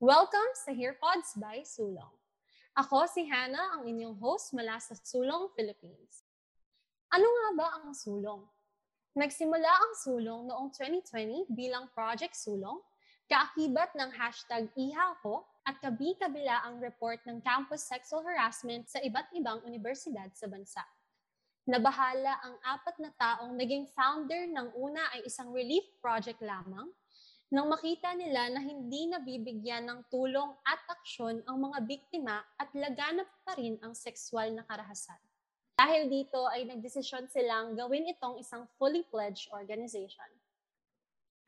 Welcome sa HearPods by Sulong. Ako si Hannah, ang inyong host mula sa Sulong, Philippines. Ano nga ba ang Sulong? Nagsimula ang Sulong noong 2020 bilang Project Sulong, kaakibat ng hashtag IHAKO at kabi-kabila ang report ng campus sexual harassment sa iba't ibang universidad sa bansa. Nabahala ang apat na taong naging founder ng una ay isang relief project lamang nang makita nila na hindi nabibigyan ng tulong at aksyon ang mga biktima at laganap pa rin ang sexual na karahasan. Dahil dito ay nagdesisyon silang gawin itong isang fully pledged organization.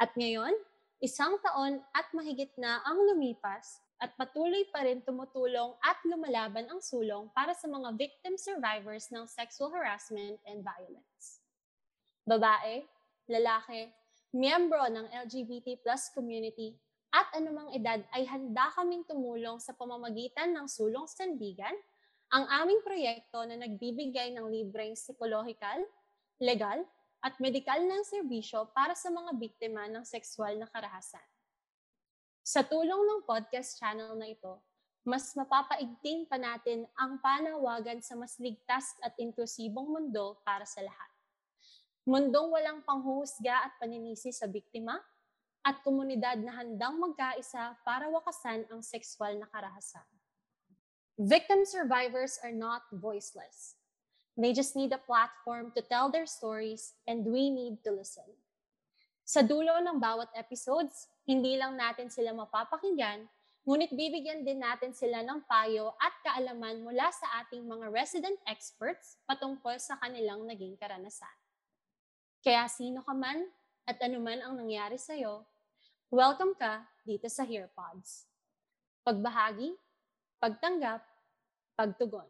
At ngayon, isang taon at mahigit na ang lumipas at patuloy pa rin tumutulong at lumalaban ang sulong para sa mga victim survivors ng sexual harassment and violence. Babae, lalaki, miyembro ng LGBT plus community at anumang edad ay handa kaming tumulong sa pamamagitan ng Sulong Sandigan, ang aming proyekto na nagbibigay ng libreng psikolohikal, legal, at medikal ng serbisyo para sa mga biktima ng sexual na karahasan. Sa tulong ng podcast channel na ito, mas mapapaigting pa natin ang panawagan sa mas ligtas at inklusibong mundo para sa lahat. Mundong walang panghuhusga at paninisi sa biktima at komunidad na handang magkaisa para wakasan ang sexual na karahasan. Victim survivors are not voiceless. They just need a platform to tell their stories and we need to listen. Sa dulo ng bawat episodes, hindi lang natin sila mapapakinggan, ngunit bibigyan din natin sila ng payo at kaalaman mula sa ating mga resident experts patungkol sa kanilang naging karanasan. Kaya sino ka man at anuman ang nangyari sa'yo, welcome ka dito sa HearPods. Pagbahagi, pagtanggap, pagtugon.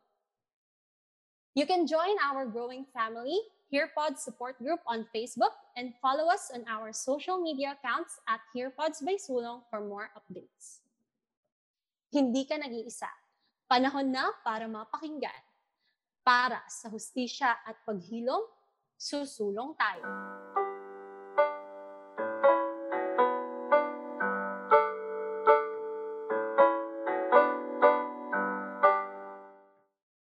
You can join our growing family, HearPods Support Group on Facebook, and follow us on our social media accounts at HearPods by Sulong for more updates. Hindi ka nag-iisa. Panahon na para mapakinggan. Para sa hustisya at paghilom, สู่สู่ลงไต